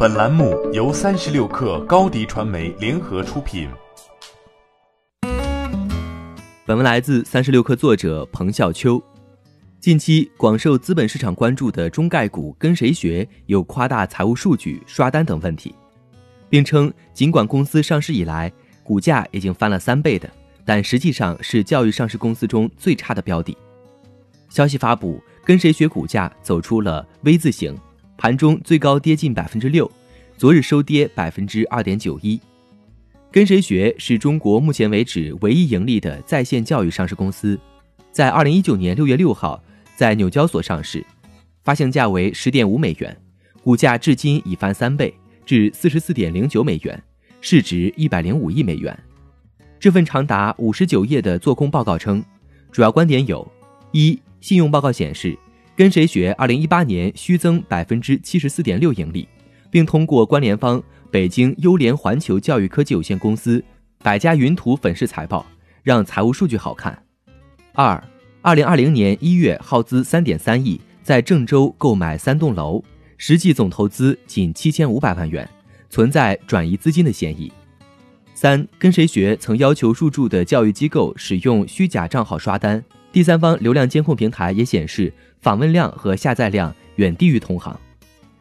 本栏目由三十六氪高低传媒联合出品。本文来自三十六氪作者彭笑秋。近期广受资本市场关注的中概股跟谁学有夸大财务数据、刷单等问题，并称尽管公司上市以来股价已经翻了三倍的，但实际上是教育上市公司中最差的标的。消息发布，跟谁学股价走出了 V 字形，盘中最高跌近百分之六，昨日收跌百分之二点九一。跟谁学是中国目前为止唯一盈利的在线教育上市公司，在二零一九年六月六号在纽交所上市，发行价为十点五美元，股价至今已翻三倍至四十四点零九美元，市值一百零五亿美元。这份长达五十九页的做空报告称，主要观点有：一、信用报告显示，跟谁学二零一八年虚增百分之七十四点六盈利，并通过关联方。北京优联环球教育科技有限公司百家云图粉饰财报，让财务数据好看。二，二零二零年一月耗资三点三亿在郑州购买三栋楼，实际总投资仅七千五百万元，存在转移资金的嫌疑。三，跟谁学曾要求入驻的教育机构使用虚假账号刷单，第三方流量监控平台也显示访问量和下载量远低于同行，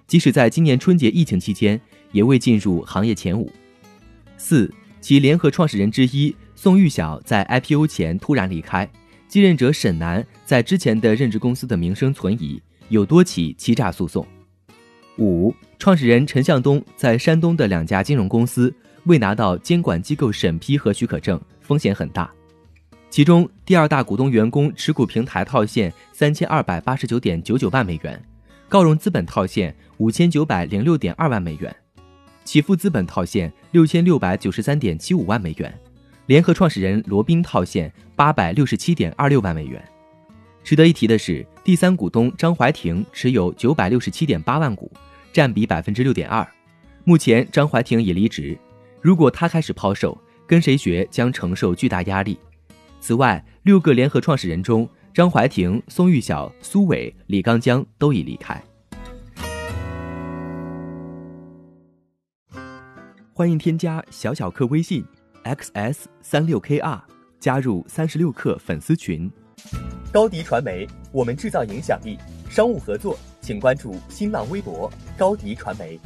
即使在今年春节疫情期间。也未进入行业前五。四，其联合创始人之一宋玉晓在 IPO 前突然离开，继任者沈楠在之前的任职公司的名声存疑，有多起欺诈诉讼。五，创始人陈向东在山东的两家金融公司未拿到监管机构审批和许可证，风险很大。其中，第二大股东员工持股平台套现三千二百八十九点九九万美元，高融资本套现五千九百零六点二万美元。启富资本套现六千六百九十三点七五万美元，联合创始人罗宾套现八百六十七点二六万美元。值得一提的是，第三股东张怀庭持有九百六十七点八万股，占比百分之六点二。目前张怀庭已离职，如果他开始抛售，跟谁学将承受巨大压力。此外，六个联合创始人中，张怀庭、宋玉晓、苏伟、李刚江都已离开。欢迎添加小小客微信，xs 三六 kr，加入三十六课粉丝群。高迪传媒，我们制造影响力。商务合作，请关注新浪微博高迪传媒。